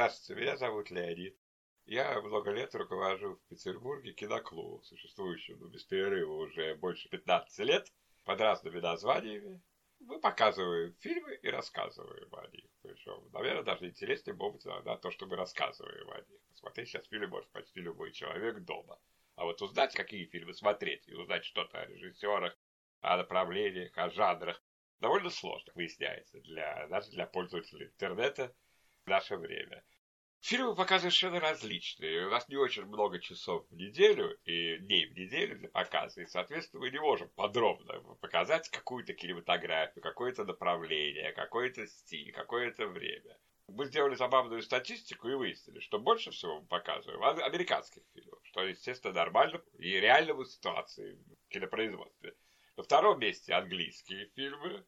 Здравствуйте, меня зовут Леонид. Я много лет руковожу в Петербурге киноклубом, существующим ну, без перерыва уже больше 15 лет, под разными названиями. Мы показываем фильмы и рассказываем о них. Причем, наверное, даже интереснее будет иногда то, что мы рассказываем о них. Посмотреть сейчас фильм может почти любой человек дома. А вот узнать, какие фильмы смотреть, и узнать что-то о режиссерах, о направлениях, о жанрах, довольно сложно, выясняется, для, даже для пользователей интернета в наше время. Фильмы показывают совершенно различные. У нас не очень много часов в неделю и дней в неделю для показа, и, соответственно, мы не можем подробно показать какую-то кинематографию, какое-то направление, какой-то стиль, какое-то время. Мы сделали забавную статистику и выяснили, что больше всего мы показываем американских фильмов, что, естественно, нормально и реальному ситуации в кинопроизводстве. На втором месте английские фильмы,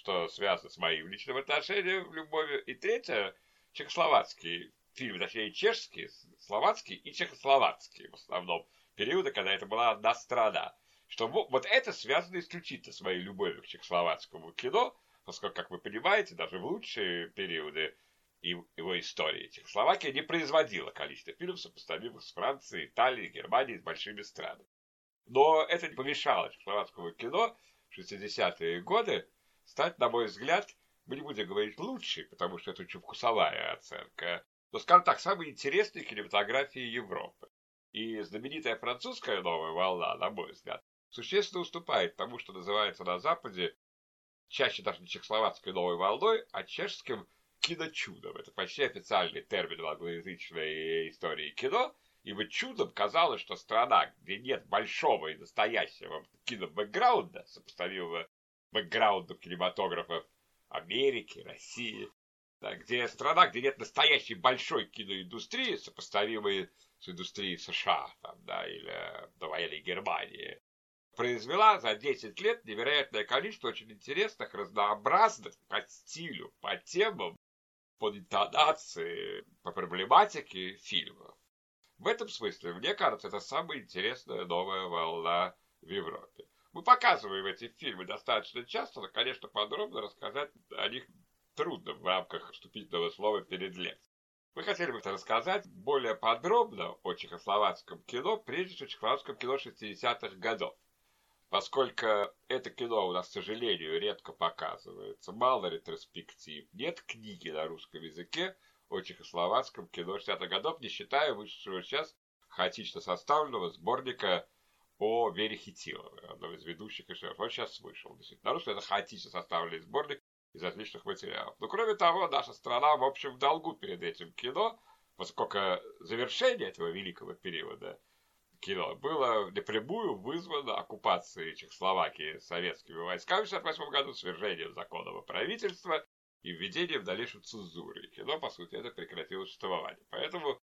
что связано с моим личным отношением, любовью. И третье – чехословацкие фильмы, точнее чешские, словацкие и чехословацкие в основном. Периоды, когда это была одна страна. Что вот это связано исключительно с моей любовью к чехословацкому кино, поскольку, как вы понимаете, даже в лучшие периоды его истории Чехословакия не производила количество фильмов, сопоставимых с Францией, Италией, Германией, с большими странами. Но это не помешало чехословацкому кино в 60-е годы стать, на мой взгляд, мы не будем говорить лучшей, потому что это очень вкусовая оценка, но, скажем так, самой интересной кинематографии Европы. И знаменитая французская новая волна, на мой взгляд, существенно уступает тому, что называется на Западе чаще даже не чехословацкой новой волной, а чешским киночудом. Это почти официальный термин в англоязычной истории кино – Ибо чудом казалось, что страна, где нет большого и настоящего кинобэкграунда, сопоставимого бэкграунду кинематографов Америки, России, да, где страна, где нет настоящей большой киноиндустрии, сопоставимой с индустрией США там, да, или довоенной Германии, произвела за 10 лет невероятное количество очень интересных, разнообразных по стилю, по темам, по интонации, по проблематике фильмов. В этом смысле, мне кажется, это самая интересная новая волна в Европе. Мы показываем эти фильмы достаточно часто, но, конечно, подробно рассказать о них трудно в рамках вступительного слова перед лекцией. Мы хотели бы рассказать более подробно о чехословацком кино, прежде всего чехословацком кино 60-х годов. Поскольку это кино у нас, к сожалению, редко показывается, мало ретроспектив, нет книги на русском языке, о чехословацком кино 60-х годов, не считая вышедшего сейчас хаотично составленного сборника о Вере Хитиловой, одном из ведущих режиссеров. Он сейчас вышел. Действительно, русском это хаотично составленный сборник из различных материалов. Но кроме того, наша страна, в общем, в долгу перед этим кино, поскольку завершение этого великого периода кино было напрямую вызвано оккупацией Чехословакии советскими войсками в 1968 году, свержением законного правительства и введением дальнейшей цензуры. И кино, по сути, это прекратило существование. Поэтому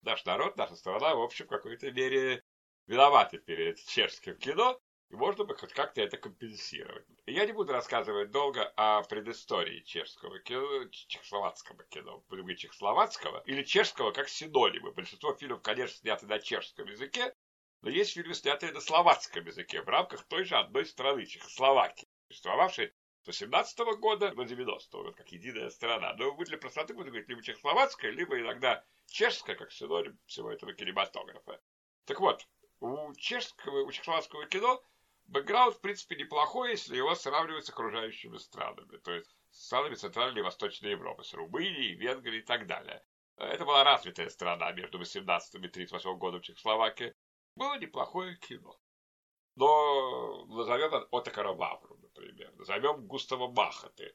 наш народ, наша страна, в общем, в какой-то мере виноваты перед чешским кино, и можно бы хоть как-то это компенсировать. Я не буду рассказывать долго о предыстории чешского кино, чехословацкого кино, будем говорить чехословацкого, или чешского как синонимы. Большинство фильмов, конечно, сняты на чешском языке, но есть фильмы, снятые на словацком языке в рамках той же одной страны, Чехословакии, существовавшей 18 -го года до 90-го года, как единая страна. Но мы для простоты будем говорить либо чехословацкая, либо иногда чешская, как синоним всего этого кинематографа. Так вот, у чешского, у чехословацкого кино бэкграунд, в принципе, неплохой, если его сравнивать с окружающими странами. То есть с странами Центральной и Восточной Европы, с Румынией, Венгрией и так далее. Это была развитая страна между 18 и 38 годом Чехословакии. Было неплохое кино. Но назовем Отакара Вавру, например. Назовем Густава Махаты,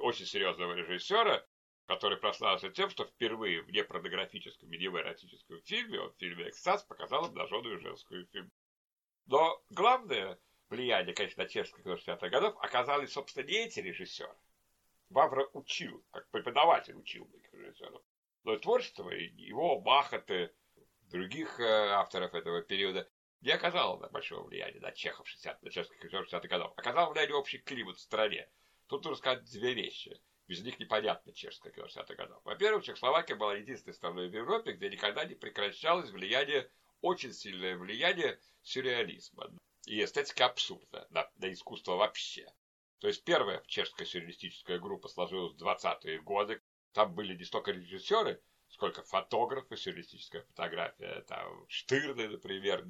очень серьезного режиссера, который прославился тем, что впервые в непорнографическом и неэротическом фильме, он в фильме «Экстаз» показал обнаженную женскую фильм. Но главное влияние, конечно, на чешских 60-х годов оказались, собственно, не эти режиссеры. Вавра учил, как преподаватель учил многих режиссеров. Но творчество его, Махаты, других э, авторов этого периода не оказало большого влияния на чехов 60 на чешских 60-х годов. Оказало влияние общий климат в стране. Тут нужно сказать две вещи. Без них непонятно чешское кино 60-х годов. Во-первых, Чехословакия была единственной страной в Европе, где никогда не прекращалось влияние, очень сильное влияние сюрреализма и эстетика абсурда на, на искусство вообще. То есть первая чешская сюрреалистическая группа сложилась в 20-е годы. Там были не столько режиссеры, сколько фотографов, сюрреалистическая фотография, там, Штырны, например,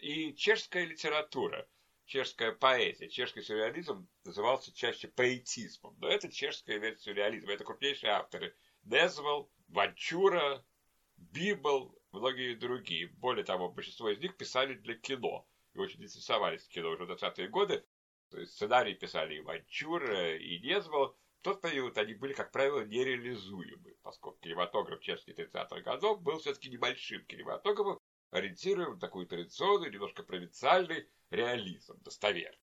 и чешская литература, чешская поэзия. Чешский сюрреализм назывался чаще поэтизмом, но это чешская версия сюрреализма, это крупнейшие авторы. Незвал, Ванчура, Библ, многие другие. Более того, большинство из них писали для кино и очень интересовались кино уже в 20-е годы. Сценарии писали и Ванчура, и Незвал, в тот период они были, как правило, нереализуемы, поскольку кинематограф чешских 30-х годов был все-таки небольшим кинематографом, ориентируем на такой традиционный, немножко провинциальный реализм, достоверный.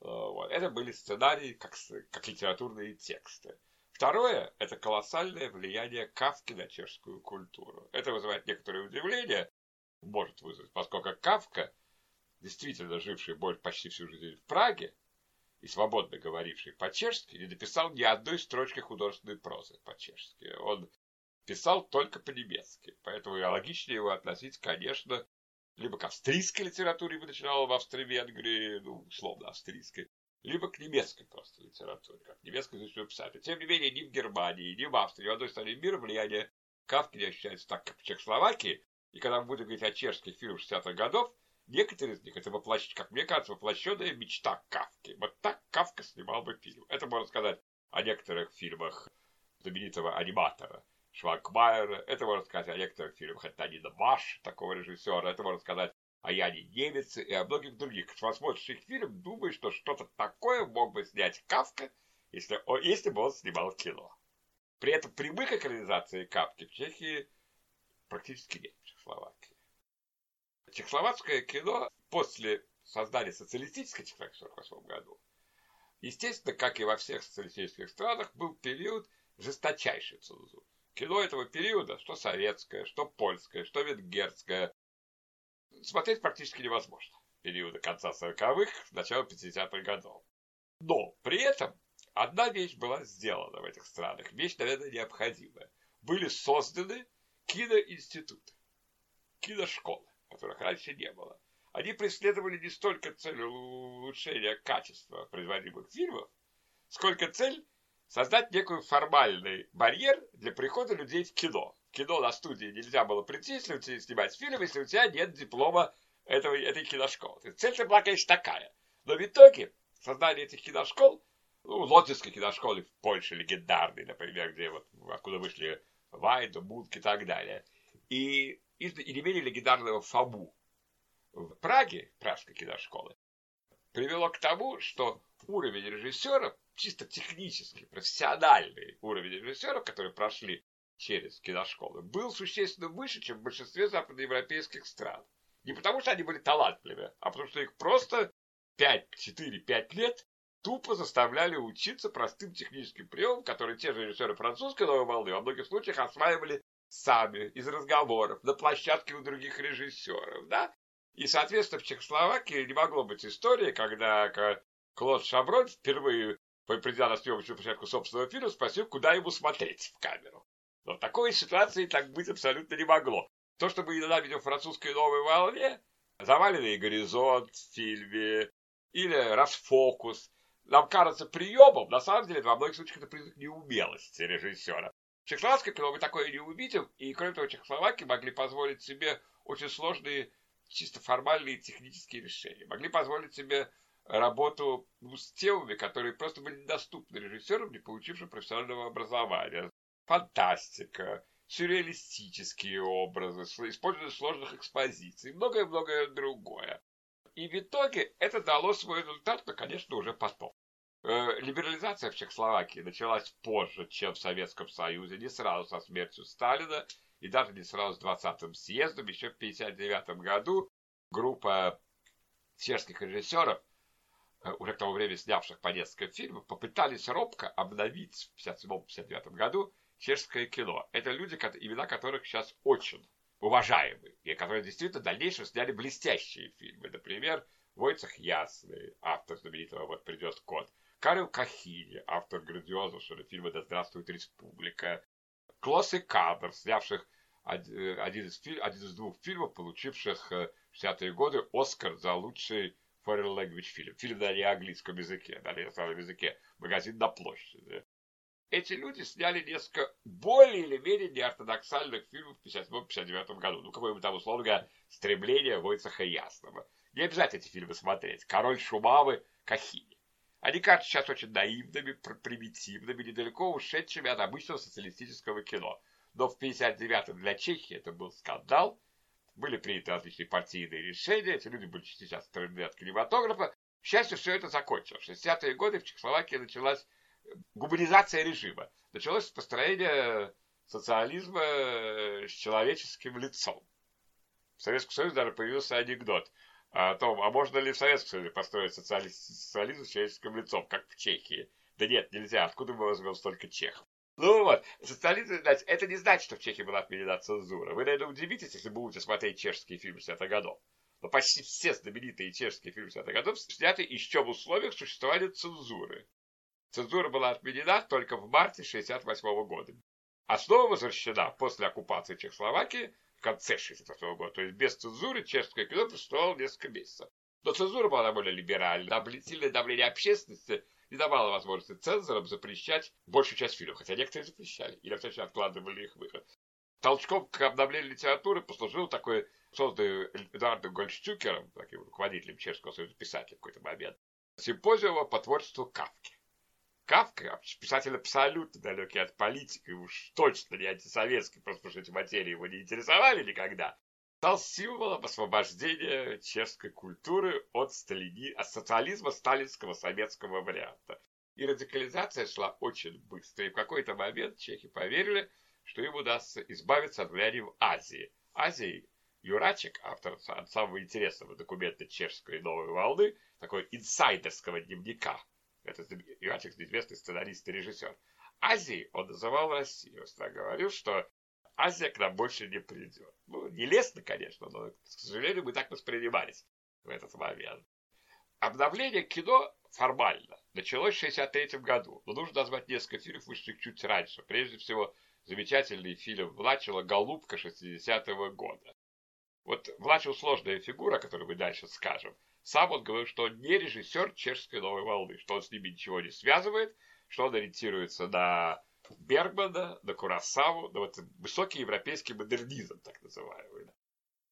Вот. Это были сценарии, как, как литературные тексты. Второе – это колоссальное влияние Кавки на чешскую культуру. Это вызывает некоторое удивление, может вызвать, поскольку Кавка, действительно живший почти всю жизнь в Праге, и свободно говоривший по-чешски, не написал ни одной строчки художественной прозы по-чешски. Он писал только по-немецки, поэтому и логичнее его относить, конечно, либо к австрийской литературе, ибо начинал в Австро-Венгрии, ну, условно австрийской, либо к немецкой просто литературе, как немецкой язычного писателя. Тем не менее, ни в Германии, ни в Австрии, ни в одной стране мира влияние Кавки не ощущается так, как в Чехословакии. И когда мы будем говорить о чешских фильмах 60-х годов, Некоторые из них это воплощ... как мне кажется, воплощенная мечта Кавки. Вот так Кавка снимал бы фильм. Это можно сказать о некоторых фильмах знаменитого аниматора Шванкмайера. Это можно сказать о некоторых фильмах Антонина Маш, такого режиссера. Это можно сказать о Яне Немеце и о многих других. Когда смотришь их фильм, думаешь, что что-то такое мог бы снять Кавка, если, он, если бы он снимал кино. При этом прямых экранизаций Кавки в Чехии практически нет в Чехословакии. Чехословацкое кино после создания социалистической Чехословакии в 1948 году, естественно, как и во всех социалистических странах, был период жесточайшей цензуры. Кино этого периода, что советское, что польское, что венгерское, смотреть практически невозможно. Периода конца 40-х, начала 50-х годов. Но при этом одна вещь была сделана в этих странах, вещь, наверное, необходимая. Были созданы киноинституты, киношколы которых раньше не было. Они преследовали не столько цель улучшения качества производимых фильмов, сколько цель создать некий формальный барьер для прихода людей в кино. В кино на студии нельзя было прийти, если у тебя снимать фильм, если у тебя нет диплома этого, этой киношколы. Цель-то была, конечно, такая. Но в итоге создание этих киношкол, ну, лотинской киношколы в Польше легендарной, например, где вот откуда вышли Вайду, Мунк и так далее. И и не менее легендарного Фабу в Праге, пражской киношколы, привело к тому, что уровень режиссеров, чисто технический, профессиональный уровень режиссеров, которые прошли через киношколы, был существенно выше, чем в большинстве западноевропейских стран. Не потому, что они были талантливы, а потому, что их просто 5-4-5 лет тупо заставляли учиться простым техническим приемам, которые те же режиссеры французской новой волны во многих случаях осваивали сами, из разговоров, на площадке у других режиссеров, да? И, соответственно, в Чехословакии не могло быть истории, когда Клод Шаброн впервые, придя на съемочную площадку собственного фильма, спросил, куда ему смотреть в камеру. Но в такой ситуации так быть абсолютно не могло. То, что мы иногда видим в французской новой волне, заваленный горизонт в фильме, или расфокус, нам кажется приемом, на самом деле, во многих случаях это признак неумелости режиссера. Чехословацкое кино мы такое не увидим, и кроме того, чехословаки могли позволить себе очень сложные, чисто формальные технические решения. Могли позволить себе работу с темами, которые просто были недоступны режиссерам, не получившим профессионального образования. Фантастика, сюрреалистические образы, использование сложных экспозиций, многое-многое другое. И в итоге это дало свой результат, но, конечно, уже потом. Э, либерализация в Чехословакии началась позже, чем в Советском Союзе, не сразу со смертью Сталина и даже не сразу с 20-м съездом. Еще в 1959 году группа чешских режиссеров, уже к тому времени снявших по несколько фильмов, попытались робко обновить в 1957-1959 году чешское кино. Это люди, имена которых сейчас очень уважаемы, и которые действительно в дальнейшем сняли блестящие фильмы. Например, Войцех Ясный, автор знаменитого «Вот придет кот», Карел Кахини, автор грандиознейшего фильма «Да здравствует республика», Клосс и Кадр, снявших один из, один из двух фильмов, получивших в 60-е годы Оскар за лучший foreign language фильм. Фильм на неанглийском языке, на неиностранном языке. Магазин на площади. эти люди сняли несколько более или менее неортодоксальных фильмов в 57-59 году. Ну, какое-нибудь там, условно говоря, стремление Войцеха Ясного. Не обязательно эти фильмы смотреть. Король Шумавы, Кахини. Они кажутся сейчас очень наивными, примитивными, недалеко ушедшими от обычного социалистического кино. Но в 59-м для Чехии это был скандал. Были приняты различные партийные решения. Эти люди были частично отстранены от кинематографа. К счастью, все это закончилось. В 60-е годы в Чехословакии началась гуманизация режима. Началось построение социализма с человеческим лицом. В Советском Союзе даже появился анекдот о том, а можно ли в Советском Союзе построить социализм, социализм с человеческим лицом, как в Чехии. Да нет, нельзя. Откуда мы возьмем столько чехов? Ну вот, социализм, значит, это не значит, что в Чехии была отменена цензура. Вы, наверное, удивитесь, если будете смотреть чешские фильмы 60-х годов. Но почти все знаменитые чешские фильмы 60-х годов сняты еще в условиях существования цензуры. Цензура была отменена только в марте 1968 года. Основа возвращена после оккупации Чехословакии в конце 1968 года. То есть без цензуры чешское кино существовало несколько месяцев. Но цензура была довольно либеральна. Сильное давление общественности не давало возможности цензорам запрещать большую часть фильмов. Хотя некоторые запрещали. Или вообще откладывали их выход. Толчком к обновлению литературы послужил такой созданный Эдуардом Гольштюкером, таким руководителем Чешского союза писателей в какой-то момент, симпозиум по творчеству Кавки. Кавка, писатель абсолютно далекий от политики, уж точно не антисоветский, просто потому что эти материи его не интересовали никогда, стал символом освобождения чешской культуры от, сталини... от социализма сталинского советского варианта. И радикализация шла очень быстро. И в какой-то момент чехи поверили, что им удастся избавиться от влияния в Азии. Азии Юрачек, автор самого интересного документа чешской новой волны, такой инсайдерского дневника – это Иоанчик, известный сценарист и режиссер. Азии он называл Россию. Он говорил, что Азия к нам больше не придет. Ну, не лестно, конечно, но, к сожалению, мы так воспринимались в этот момент. Обновление кино формально началось в 1963 году, но нужно назвать несколько фильмов, вышедших чуть раньше. Прежде всего, замечательный фильм Влачева «Голубка» 60-го года. Вот Влачев сложная фигура, о которой мы дальше скажем. Сам он говорил, что он не режиссер чешской новой волны, что он с ними ничего не связывает, что он ориентируется на Бергмана, на Курасаву, на вот высокий европейский модернизм, так называемый,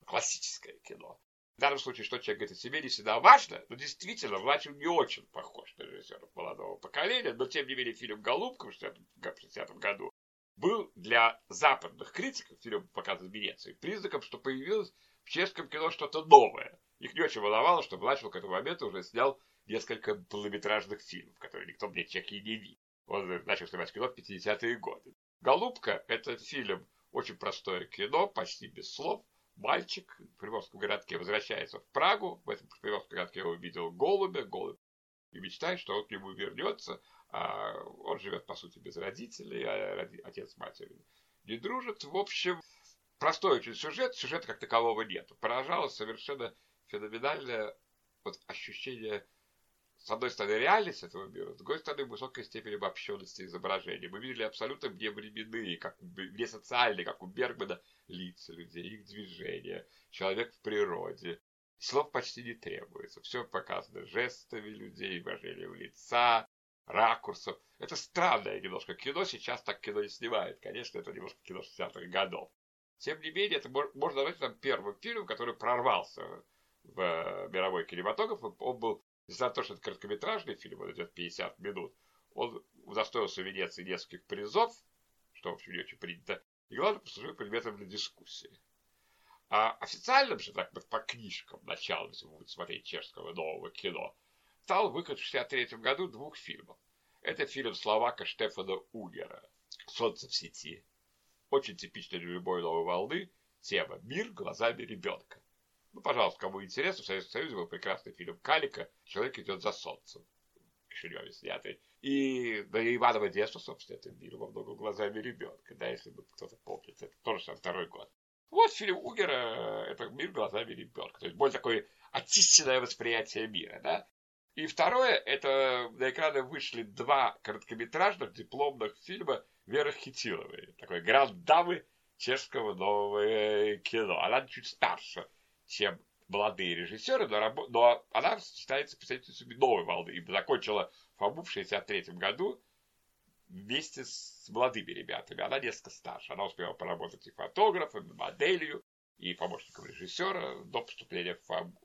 классическое кино. В данном случае, что человек говорит о себе, не всегда важно, но действительно, Влачев не очень похож на режиссера молодого поколения, но тем не менее фильм «Голубка» в 60 году был для западных критиков, фильм показан в Венеции, признаком, что появилось в чешском кино что-то новое. Их не очень волновало, что Блачев к этому моменту уже снял несколько полнометражных фильмов, которые никто мне Чехии не видел. Он начал снимать кино в 50-е годы. «Голубка» — это фильм, очень простое кино, почти без слов. Мальчик в Приморском городке возвращается в Прагу. В этом Приморском городке он увидел голубя, голубь. И мечтает, что он к нему вернется. А он живет, по сути, без родителей, а отец с матерью не дружат. В общем, простой очень сюжет, сюжета как такового нет. Поражало совершенно феноменальное вот ощущение, с одной стороны, реальность этого мира, с другой стороны, высокой степени обобщенности изображения. Мы видели абсолютно вневременные, как вне социальные, как у Бергмана, лица людей, их движения, человек в природе. Слов почти не требуется. Все показано жестами людей, выражением лица, ракурсов. Это странное немножко кино. Сейчас так кино не снимает. Конечно, это немножко кино 60-х годов. Тем не менее, это можно назвать там первым фильмом, который прорвался в э, мировой кинематограф. Он был, несмотря на то, что это короткометражный фильм, он идет 50 минут, он удостоился в Венеции нескольких призов, что, в общем, не очень принято, и, главное, послужил предметом для дискуссии. А официальным же, так по книжкам начала, если вы будете смотреть чешского нового кино, стал выход в 1963 году двух фильмов. Это фильм словака Штефана Угера «Солнце в сети». Очень типичная для любой новой волны тема «Мир глазами ребенка». Ну, пожалуйста, кому интересно, в Советском Союзе был прекрасный фильм «Калика. Человек идет за солнцем». Кишиневе снятый. И да и Иваново детство, собственно, это мир во много глазами ребенка, да, если бы кто-то помнит. Это тоже сам второй год. Вот фильм Угера, это мир глазами ребенка. То есть более такое очищенное восприятие мира, да. И второе, это на экраны вышли два короткометражных дипломных фильма Веры Хитиловой. Такой гранд дамы чешского нового кино. Она чуть старше чем молодые режиссеры, но, но она считается представительницей новой волны и закончила ФАМУ в 63 году вместе с молодыми ребятами. Она несколько старше. Она успела поработать и фотографом, и моделью, и помощником режиссера до поступления в ФАМУ.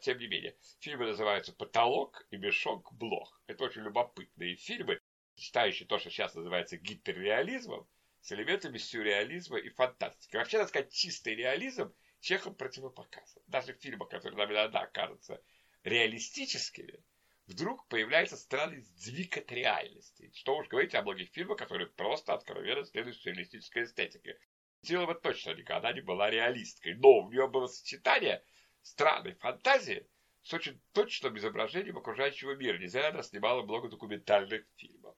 Тем не менее, фильмы называются «Потолок» и «Мешок Блох». Это очень любопытные фильмы, сочетающие то, что сейчас называется гиперреализмом, с элементами сюрреализма и фантастики. Вообще, надо сказать, чистый реализм Чехов противопоказан. Даже в фильмах, которые нам иногда кажутся реалистическими, вдруг появляется странный сдвиг от реальности. Что уж говорить о многих фильмах, которые просто откровенно следуют сюрреалистической эстетике. Силова точно никогда не была реалисткой, но у нее было сочетание – странной фантазии с очень точным изображением окружающего мира. Не зря она снимала много документальных фильмов.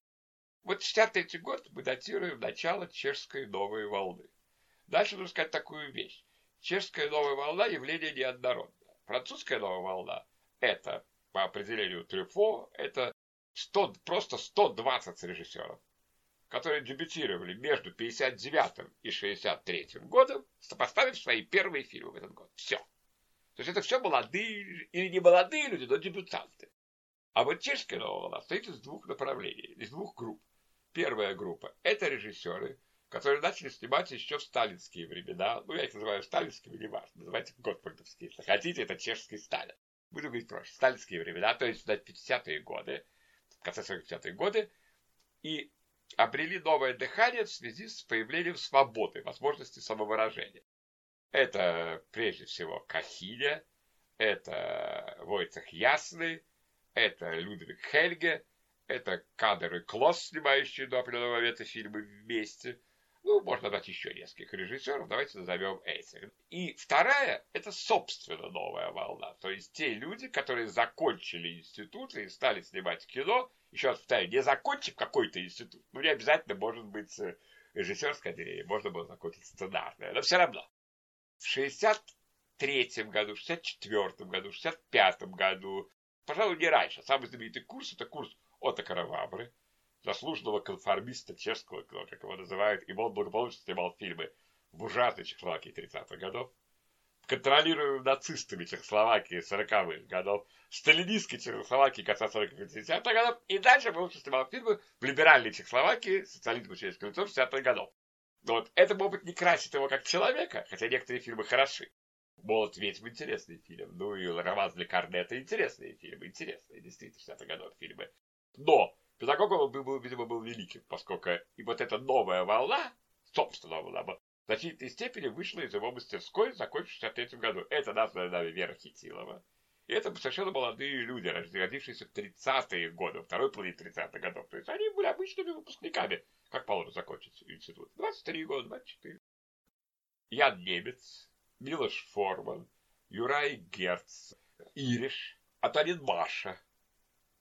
Вот 63 год мы датируем начало чешской новой волны. Дальше нужно сказать такую вещь. Чешская новая волна явление неоднородное. Французская новая волна – это, по определению Трюфо, это 100, просто 120 режиссеров, которые дебютировали между 59 и 63 годом, поставив свои первые фильмы в этот год. Все. То есть это все молодые или не молодые люди, но дебютанты. А вот чешская новая волна состоит из двух направлений, из двух групп. Первая группа – это режиссеры, которые начали снимать еще в сталинские времена. Ну, я их называю сталинскими, не важно. Называйте Готфордовские. Если хотите, это чешский Сталин. Буду говорить проще. Сталинские времена, то есть, знаете, 50-е годы, в конце 40-50-е годы. И обрели новое дыхание в связи с появлением свободы, возможности самовыражения. Это прежде всего Кахиля, это Войцех Ясный, это Людвиг Хельге, это кадры Клосс, снимающие до определенного момента фильмы вместе. Ну, можно дать еще нескольких режиссеров, давайте назовем этих. И вторая – это, собственно, новая волна. То есть те люди, которые закончили институты и стали снимать кино, еще раз повторяю, не закончив какой-то институт, ну, не обязательно может быть э, режиссерское отделение, можно было закончить сценарное, но все равно в 63 году, в 64 году, в 65 году, пожалуй, не раньше. Самый знаменитый курс – это курс Отто Каравабры, заслуженного конформиста чешского, как его называют, и он благополучно снимал фильмы в ужасной Чехословакии 30-х годов, контролируемым нацистами Чехословакии 40-х годов, сталинистской Чехословакии конца 40-х 50-х годов, и дальше он снимал фильмы в либеральной Чехословакии, социализм через кольцо 60-х годов. Вот это, может быть, не красит его как человека, хотя некоторые фильмы хороши. «Молот ведьм» – интересный фильм. Ну и «Роман для Корнета» – интересные фильмы. Интересные, действительно, 60 годов фильмы. Но педагогом он был, видимо, был великим, поскольку и вот эта новая волна, собственно, волна, в значительной степени вышла из его мастерской, закончив в 63 году. Это названа нами Вера Хитилова. И это совершенно молодые люди, родившиеся в 30-е годы, второй половине 30-х годов. То есть они были обычными выпускниками как положено закончить институт. 23 года, 24. Ян Немец, Милош Форман, Юрай Герц, Ириш, Атанин Маша,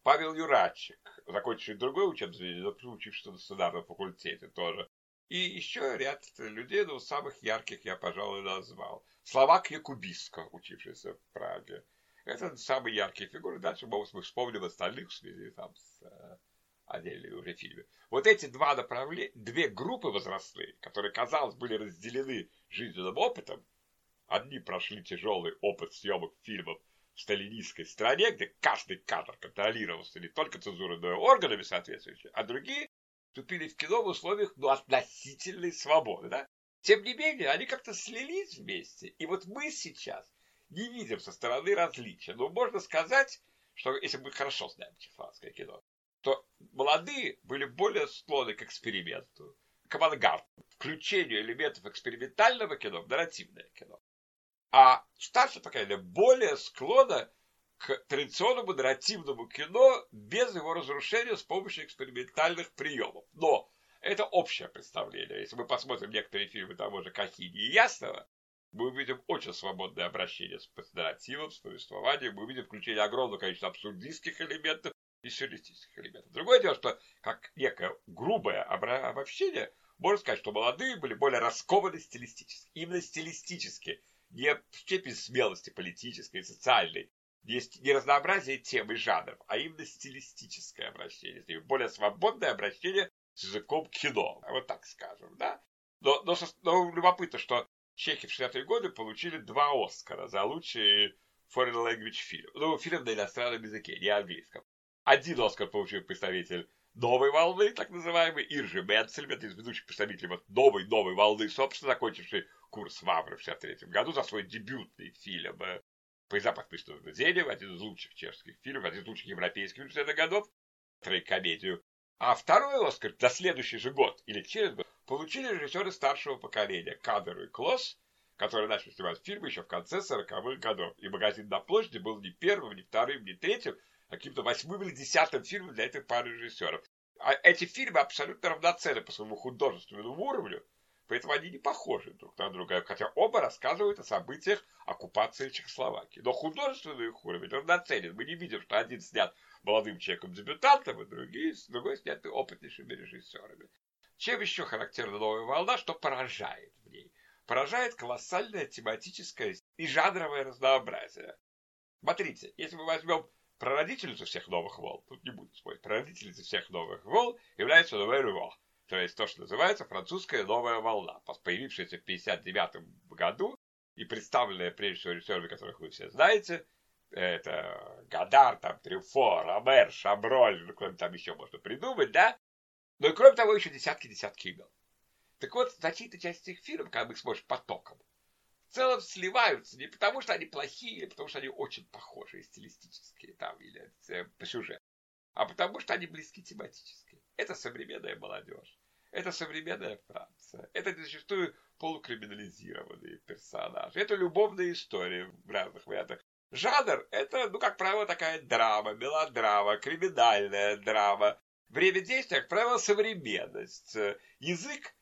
Павел Юрачек, закончивший другой учебное заведение, учившийся на сценарном факультете тоже. И еще ряд людей, но самых ярких я, пожалуй, назвал. Словак Якубиско, учившийся в Праге. Это самые яркие фигуры. Дальше мы вспомним остальных в связи там, с э, отдельные уже фильмы. Вот эти два направления, две группы возрастные, которые, казалось, были разделены жизненным опытом, одни прошли тяжелый опыт съемок фильмов сталинистской стране, где каждый кадр контролировался не только цензурой, но и органами соответствующими, а другие вступили в кино в условиях ну, относительной свободы. Да? Тем не менее, они как-то слились вместе. И вот мы сейчас не видим со стороны различия. Но можно сказать, что если мы хорошо знаем чехословацкое кино, то молодые были более склонны к эксперименту, к авангарду, включению элементов экспериментального кино в нарративное кино. А старшее поколение более склонно к традиционному нарративному кино без его разрушения с помощью экспериментальных приемов. Но это общее представление. Если мы посмотрим некоторые фильмы того же Кахини и Ясного, мы увидим очень свободное обращение с нарративом, с повествованием, мы увидим включение огромного количества абсурдистских элементов, и сюрреалистических элементов. Другое дело, что как некое грубое обобщение, можно сказать, что молодые были более раскованы стилистически. Именно стилистически, не в степени смелости политической, социальной, есть не разнообразие тем и жанров, а именно стилистическое обращение, более свободное обращение с языком кино, вот так скажем, да. Но, но, но любопытно, что чехи в 60-е годы получили два Оскара за лучший foreign language фильм. Ну, фильм на иностранном языке, не английском. Один Оскар получил представитель новой волны, так называемой, Иржи Менцельм, это из ведущих представителей вот новой, новой волны, собственно, закончивший курс Вавры в 1963 году за свой дебютный фильм э, «Поезда под приступом один из лучших чешских фильмов, один из лучших европейских фильмов 60 годов, трагикомедию. А второй Оскар на следующий же год или через год получили режиссеры старшего поколения Кадер и Клосс, которые начали снимать фильмы еще в конце 40-х годов. И «Магазин на площади» был не первым, не вторым, не третьим, а каким-то восьмым или десятым фильмом для этих пары режиссеров. А эти фильмы абсолютно равноценны по своему художественному уровню, поэтому они не похожи друг на друга, хотя оба рассказывают о событиях оккупации Чехословакии. Но художественный их уровень равноценен. Мы не видим, что один снят молодым человеком-дебютантом, и другие, другой сняты опытнейшими режиссерами. Чем еще характерна новая волна, что поражает в ней? Поражает колоссальное тематическое и жанровое разнообразие. Смотрите, если мы возьмем прародительницу всех новых волн, тут не будет спорить, прародительницей всех новых волн является Новая Рюво, то есть то, что называется французская новая волна, появившаяся в 1959 году и представленная прежде всего режиссерами, которых вы все знаете, это Гадар, там, Трюфо, Ромер, Шаброль, ну, кроме там еще можно придумать, да? Ну и кроме того, еще десятки-десятки имен. Так вот, значительная часть этих фильмов, когда мы их смотрим потоком, в целом сливаются не потому, что они плохие, или потому, что они очень похожие стилистические там, или э, по сюжету, а потому, что они близки тематически. Это современная молодежь. Это современная Франция. Это зачастую полукриминализированные персонажи. Это любовные истории в разных вариантах. Жанр – это, ну, как правило, такая драма, мелодрама, криминальная драма. Время действия, как правило, современность. Язык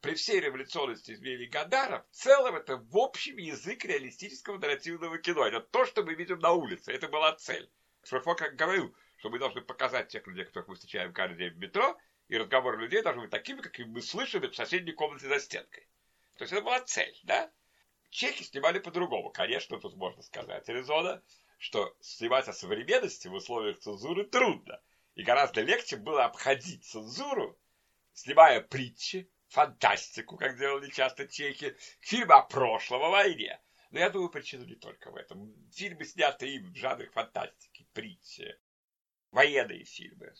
при всей революционности изменений Гадара, в целом это в общем язык реалистического нарративного кино. Это то, что мы видим на улице. Это была цель. Шефо как говорил, что мы должны показать тех людей, которых мы встречаем каждый день в метро, и разговоры людей должны быть такими, какими мы слышим в соседней комнате за стенкой. То есть это была цель, да? Чехи снимали по-другому. Конечно, тут можно сказать, Аризона, что снимать о современности в условиях цензуры трудно. И гораздо легче было обходить цензуру, снимая притчи, фантастику, как делали часто чехи, фильмы о прошлом, о войне. Но я думаю, причина не только в этом. Фильмы, снятые им в жанре фантастики, притчи, военные фильмы,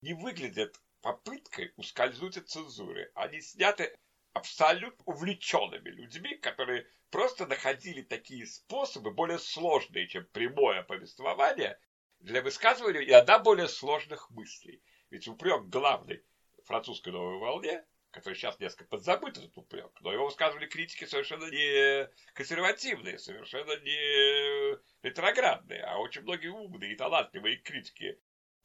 не выглядят попыткой ускользнуть от цензуры. Они сняты абсолютно увлеченными людьми, которые просто находили такие способы, более сложные, чем прямое повествование, для высказывания иногда более сложных мыслей. Ведь упрек главный французской новой волне, который сейчас несколько подзабыт этот упрек, но его высказывали критики совершенно не консервативные, совершенно не ретроградные, а очень многие умные и талантливые критики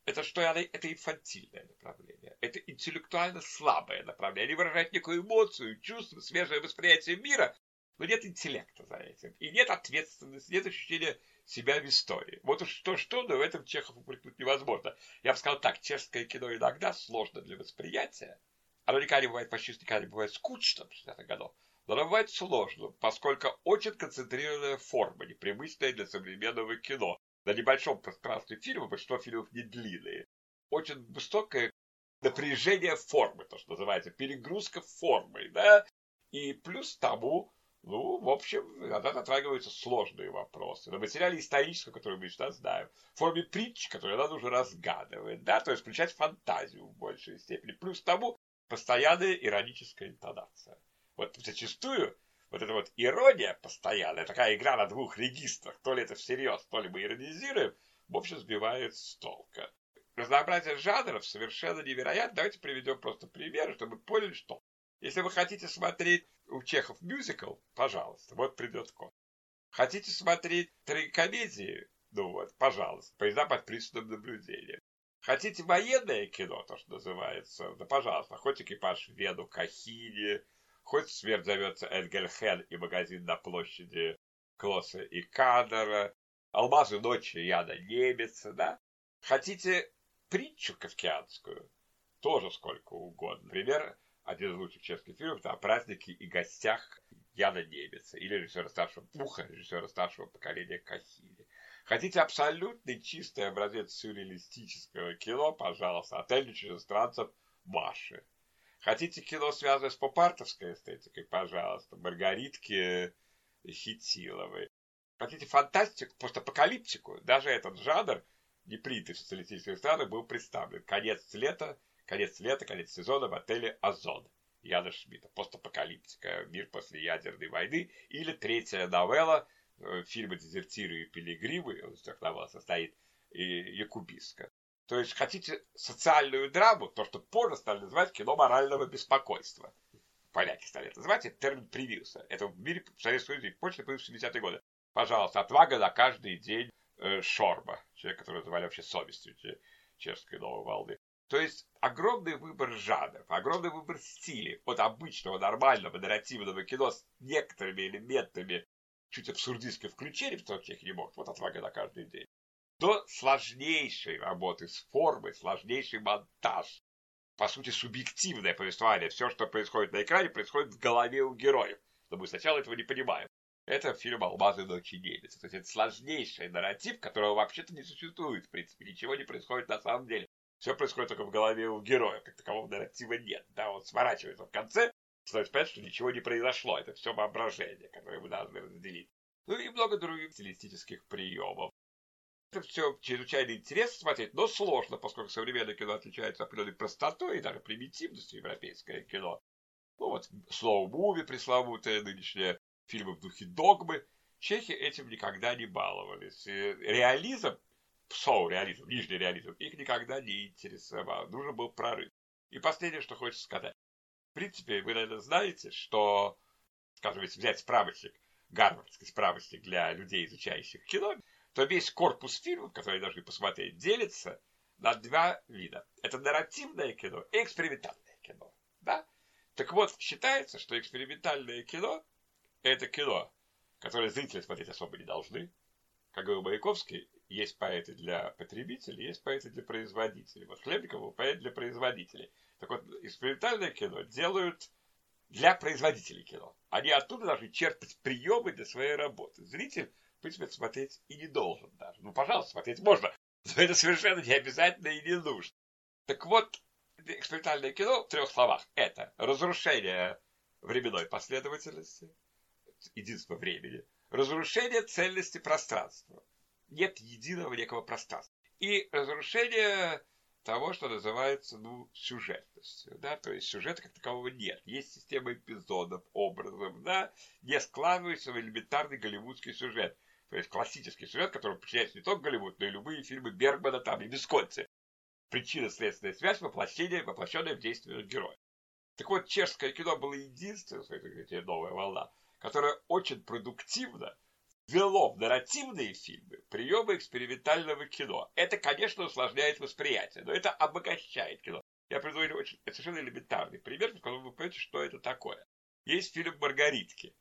это что это инфантильное направление, это интеллектуально слабое направление. Они выражают некую эмоцию, чувство, свежее восприятие мира, но нет интеллекта за этим. И нет ответственности, нет ощущения себя в истории. Вот уж что-что, но в этом Чехов упрекнуть невозможно. Я бы сказал так, чешское кино иногда сложно для восприятия. Оно никогда не бывает, почти никогда не бывает скучным в 60 годов. Но оно бывает сложным, поскольку очень концентрированная форма, непривычная для современного кино на небольшом пространстве фильма, большинство фильмов не длинные, очень высокое напряжение формы, то, что называется, перегрузка формы, да, и плюс тому, ну, в общем, иногда затрагиваются сложные вопросы. На материале историческом, который мы сейчас знаем, в форме притч, которую надо уже разгадывать, да, то есть включать фантазию в большей степени. Плюс тому постоянная ироническая интонация. Вот зачастую вот эта вот ирония постоянная, такая игра на двух регистрах, то ли это всерьез, то ли мы иронизируем, в общем, сбивает с толка. Разнообразие жанров совершенно невероятно. Давайте приведем просто примеры, чтобы вы поняли, что если вы хотите смотреть у Чехов мюзикл, пожалуйста, вот придет код. Хотите смотреть трагикомедии, ну вот, пожалуйста, поезда под пристальным наблюдением. Хотите военное кино, то, что называется, да, пожалуйста, хоть экипаж в Вену, Хоть смерть зовется Энгельхен и магазин на площади Клосса и Кадера, Алмазы ночи Яна Немеца, да? Хотите притчу кавкианскую? Тоже сколько угодно. Например, один из лучших чешских фильмов о празднике и гостях Яна Немеца или режиссера старшего Пуха, режиссера старшего поколения Кахили. Хотите абсолютный чистый образец сюрреалистического кино, пожалуйста, отель чужестранцев Маши. Хотите кино, связанное с попартовской эстетикой, пожалуйста, Маргаритки Хитиловой. Хотите фантастику, постапокалиптику, даже этот жанр не принятый в социалистических странах, был представлен. Конец лета, конец лета, конец сезона в отеле «Озон». Яна Шмидта. Постапокалиптика. Мир после ядерной войны. Или третья новелла э, фильма «Дезертиры и пилигримы». Он из трех новелл состоит. И Якубиска. То есть, хотите социальную драму, то, что позже стали называть кино морального беспокойства. Поляки стали это называть, это термин привился. Это в мире в Советском Союзе позже появился в 70-е годы. Пожалуйста, отвага на каждый день э, Шорба, человек, который называли вообще совестью чешской новой волны. То есть огромный выбор жанров, огромный выбор стилей от обычного нормального нарративного кино с некоторыми элементами чуть абсурдистских включений, в которых не мог, вот отвага на каждый день, до сложнейшей работы с формой, сложнейший монтаж. По сути, субъективное повествование. Все, что происходит на экране, происходит в голове у героев. Но мы сначала этого не понимаем. Это фильм «Алмазы ночи немец». То есть это сложнейший нарратив, которого вообще-то не существует, в принципе. Ничего не происходит на самом деле. Все происходит только в голове у героя, как такового нарратива нет. Да, он сворачивается в конце, стоит понять, что ничего не произошло. Это все воображение, которое мы должны разделить. Ну и много других стилистических приемов. Все чрезвычайно интересно смотреть, но сложно, поскольку современное кино отличается определенной простотой и даже примитивностью европейское кино. Ну вот, слово муви пресловутое, нынешнее фильмы в духе догмы. Чехи этим никогда не баловались. И реализм псоу-реализм, нижний реализм, их никогда не интересовал. Нужен был прорыв. И последнее, что хочется сказать. В принципе, вы, наверное, знаете, что, скажем, если взять справочник, гарвардский справочник для людей, изучающих кино, то весь корпус фильмов, которые должны посмотреть, делится на два вида. Это нарративное кино и экспериментальное кино. Да? Так вот, считается, что экспериментальное кино – это кино, которое зрители смотреть особо не должны. Как говорил Маяковский, есть поэты для потребителей, есть поэты для производителей. Вот Хлебников поэт для производителей. Так вот, экспериментальное кино делают для производителей кино. Они оттуда должны черпать приемы для своей работы. Зритель, принципе, смотреть и не должен даже. Ну, пожалуйста, смотреть можно, но это совершенно не обязательно и не нужно. Так вот, экспериментальное кино в трех словах. Это разрушение временной последовательности, единство времени, разрушение цельности пространства, нет единого некого пространства. И разрушение того, что называется, ну, сюжетностью, да, то есть сюжета как такового нет. Есть система эпизодов, образов, да, не складывается в элементарный голливудский сюжет. То есть классический сюжет, который подчиняется не только Голливуд, но и любые фильмы Бергмана там и Висконси. Причинно-следственная связь, воплощение, воплощенное в действиях героя. Так вот, чешское кино было единственное, новая волна, которая очень продуктивно ввело в нарративные фильмы приемы экспериментального кино. Это, конечно, усложняет восприятие, но это обогащает кино. Я приведу очень, это совершенно элементарный пример, когда вы поймете, что это такое. Есть фильм «Маргаритки».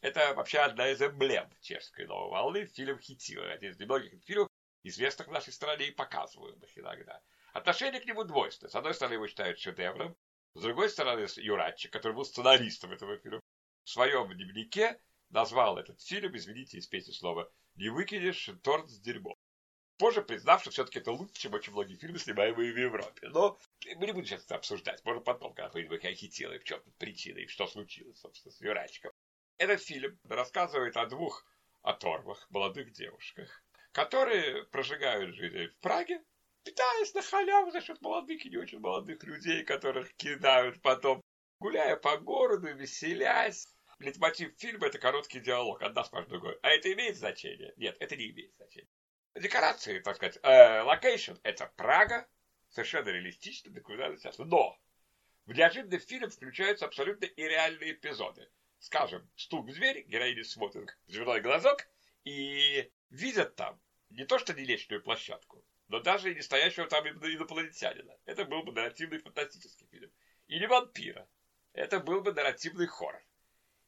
Это вообще одна из эмблем чешской новой волны, фильм Хитила. Один из немногих фильмов, известных в нашей стране и показываемых иногда. Отношение к нему двойственное. С одной стороны, его считают шедевром, с другой стороны, Юратчик, который был сценаристом этого фильма, в своем дневнике назвал этот фильм, извините, из песни слова, «Не выкинешь торт с дерьмом». Позже признав, что все-таки это лучше, чем очень многие фильмы, снимаемые в Европе. Но мы не будем сейчас это обсуждать. Можно потом, когда поедем, как хитило, в чем тут причина, и что случилось, собственно, с Юрачиком. Этот фильм рассказывает о двух оторвах, молодых девушках, которые прожигают жизнь в Праге, питаясь на халяву за счет молодых и не очень молодых людей, которых кидают потом, гуляя по городу, веселясь, Лейтмотив фильма – это короткий диалог, одна спрашивает другой. А это имеет значение? Нет, это не имеет значения. Декорации, так сказать, location э, – это Прага, совершенно реалистично, документально сейчас. Но в неожиданный фильм включаются абсолютно ирреальные эпизоды. Скажем, стук в дверь, героиня смотрит в дверной глазок и видят там не то что нелечную площадку, но даже и не там инопланетянина. Это был бы нарративный фантастический фильм. И не вампира. Это был бы нарративный хоррор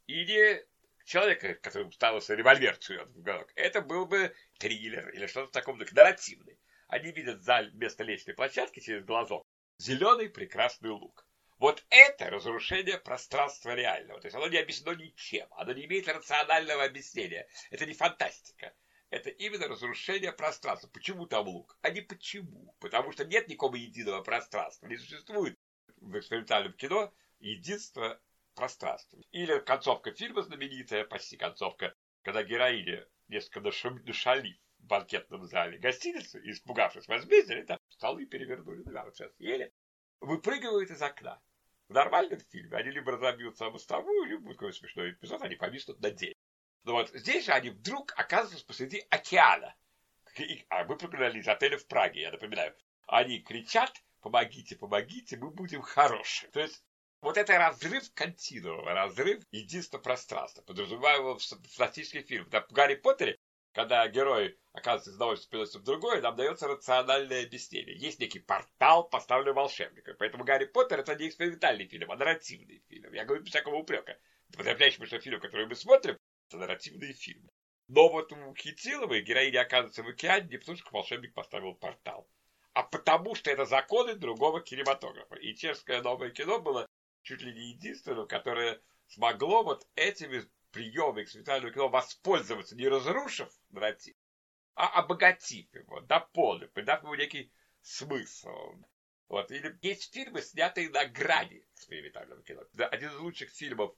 или человека, который ставился револьвер сует в уголок. Это был бы триллер или что-то в таком духе, нарративный. Они видят за вместо лестничной площадки через глазок зеленый прекрасный лук. Вот это разрушение пространства реального. То есть оно не объяснено ничем. Оно не имеет рационального объяснения. Это не фантастика. Это именно разрушение пространства. Почему там лук? А не почему. Потому что нет никакого единого пространства. Не существует в экспериментальном кино единства пространстве. Или концовка фильма знаменитая, почти концовка, когда героиня несколько нашалив, в банкетном зале гостиницы, испугавшись возмездия, там столы перевернули, да, вот сейчас съели, выпрыгивают из окна. В нормальном фильме они либо разобьются о мостовую, либо будет какой-то смешной эпизод, они повиснут на дереве. Но вот здесь же они вдруг оказываются посреди океана. А мы выпрыгнули из отеля в Праге, я напоминаю. Они кричат, помогите, помогите, мы будем хорошие. То есть вот это разрыв континуума, разрыв единства пространства, подразумеваемого в фантастических фильмах. В Гарри Поттере, когда герой оказывается из одного в другое, нам дается рациональное объяснение. Есть некий портал, поставленный волшебником. Поэтому Гарри Поттер это не экспериментальный фильм, а нарративный фильм. Я говорю без всякого упрека. Потрясающий что фильм, который мы смотрим, это нарративные фильмы. Но вот у Хитиловой героиня оказывается в океане не потому, что волшебник поставил портал, а потому, что это законы другого кинематографа. И чешское новое кино было чуть ли не единственным, которое смогло вот этими приемами экспериментального кино воспользоваться, не разрушив нарратив, а обогатив его, дополнив, придав ему некий смысл. Вот. Или есть фильмы, снятые на грани экспериментального кино. Один из лучших фильмов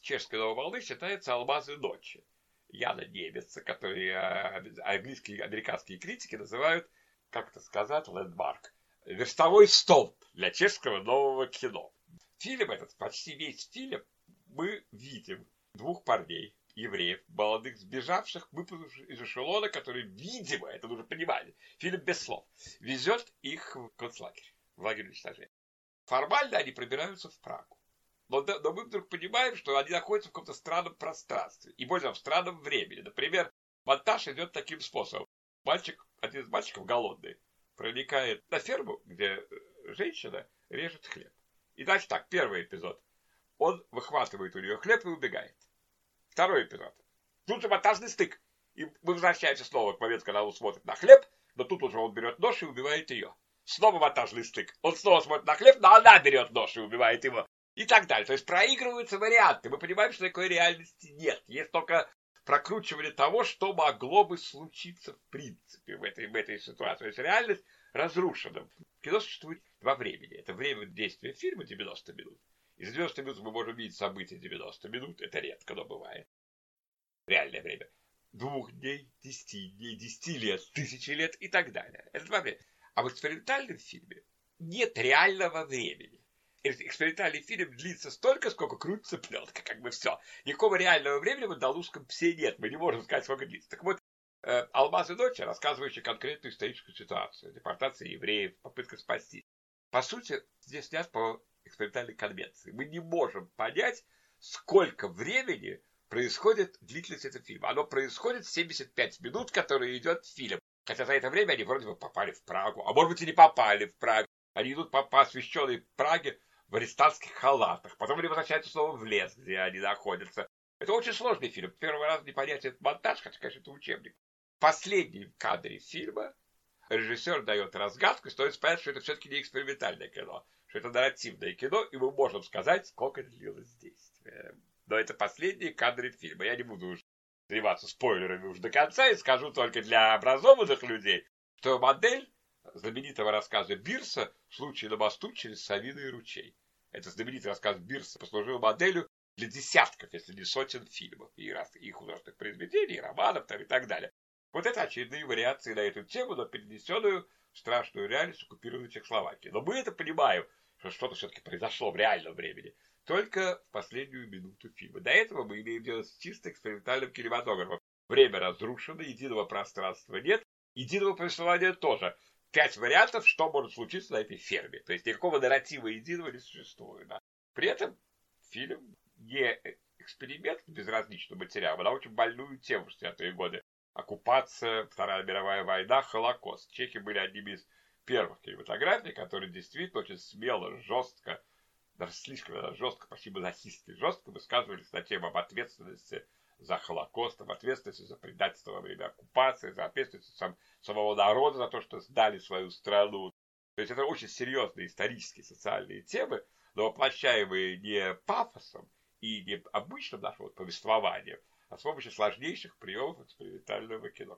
чешской новой волны считается «Алмазы ночи». Яна Немеца, который а, английские, американские критики называют, как это сказать, лендмарк, верстовой столб для чешского нового кино. Фильм этот, почти весь фильм, мы видим двух парней, евреев, молодых сбежавших, выпустивших из эшелона, который, видимо, это нужно понимать, фильм без слов, везет их в концлагерь, в лагерь уничтожения. Формально они пробираются в Прагу. Но, но мы вдруг понимаем, что они находятся в каком-то странном пространстве. И более того, в странном времени. Например, монтаж идет таким способом. Мальчик, один из мальчиков голодный, проникает на ферму, где э, женщина режет хлеб. И дальше так, первый эпизод. Он выхватывает у нее хлеб и убегает. Второй эпизод. Тут же монтажный стык. И мы возвращаемся снова к моменту, когда он смотрит на хлеб, но тут уже он берет нож и убивает ее. Снова монтажный стык. Он снова смотрит на хлеб, но она берет нож и убивает его. И так далее. То есть проигрываются варианты. Мы понимаем, что такой реальности нет. Есть только прокручивание того, что могло бы случиться в принципе в этой, в этой ситуации. То есть реальность разрушена. Кино существует во времени. Это время действия фильма 90 минут. И за 90 минут мы можем видеть события 90 минут. Это редко, но бывает. Реальное время. Двух дней, десяти дней, десяти лет, тысячи лет и так далее. Это два времени. А в экспериментальном фильме нет реального времени. Экспериментальный фильм длится столько, сколько крутится пленка, как бы все. Никакого реального времени в андалузском псе нет. Мы не можем сказать, сколько длится. Так вот, э, «Алмаз и дочь», рассказывающая конкретную историческую ситуацию. Депортация евреев, попытка спасти. По сути, здесь снят по экспериментальной конвенции. Мы не можем понять, сколько времени происходит длительность этого фильма. Оно происходит 75 минут, которые идет фильм. Хотя за это время они вроде бы попали в Прагу, а может быть и не попали в Прагу. Они идут по, по освещенной Праге в арестантских халатах. Потом они возвращаются снова в лес, где они находятся. Это очень сложный фильм. Первый раз не понять этот монтаж, хотя, конечно, это учебник. В последнем кадре фильма режиссер дает разгадку, и стоит понять, что это все-таки не экспериментальное кино, что это нарративное кино, и мы можем сказать, сколько длилось действие. Но это последние кадры фильма. Я не буду уж заниматься спойлерами уж до конца и скажу только для образованных людей, что модель знаменитого рассказа Бирса «Случай на мосту через Савиный ручей». Это знаменитый рассказ Бирса послужил моделью для десятков, если не сотен фильмов и, раз, и художественных произведений, и романов там, и так далее. Вот это очередные вариации на эту тему, но перенесенную в страшную реальность оккупированной Чехословакии. Но мы это понимаем, что что-то все-таки произошло в реальном времени. Только в последнюю минуту фильма. До этого мы имеем дело с чисто экспериментальным кинематографом. Время разрушено, единого пространства нет, единого повествования тоже пять вариантов, что может случиться на этой ферме. То есть никакого нарратива единого не существует. Да. При этом фильм не эксперимент безразличным материалом, а на очень больную тему в 60-е годы. Оккупация, Вторая мировая война, Холокост. Чехи были одними из первых кинематографий, которые действительно очень смело, жестко, даже слишком даже жестко, почти мазохистски жестко высказывались на тему об ответственности за Холокост, об ответственности за предательство во время оккупации, за ответственность сам, самого народа за то, что сдали свою страну. То есть это очень серьезные исторические, социальные темы, но воплощаемые не пафосом и не обычным нашим вот повествованием, а с помощью сложнейших приемов экспериментального кино.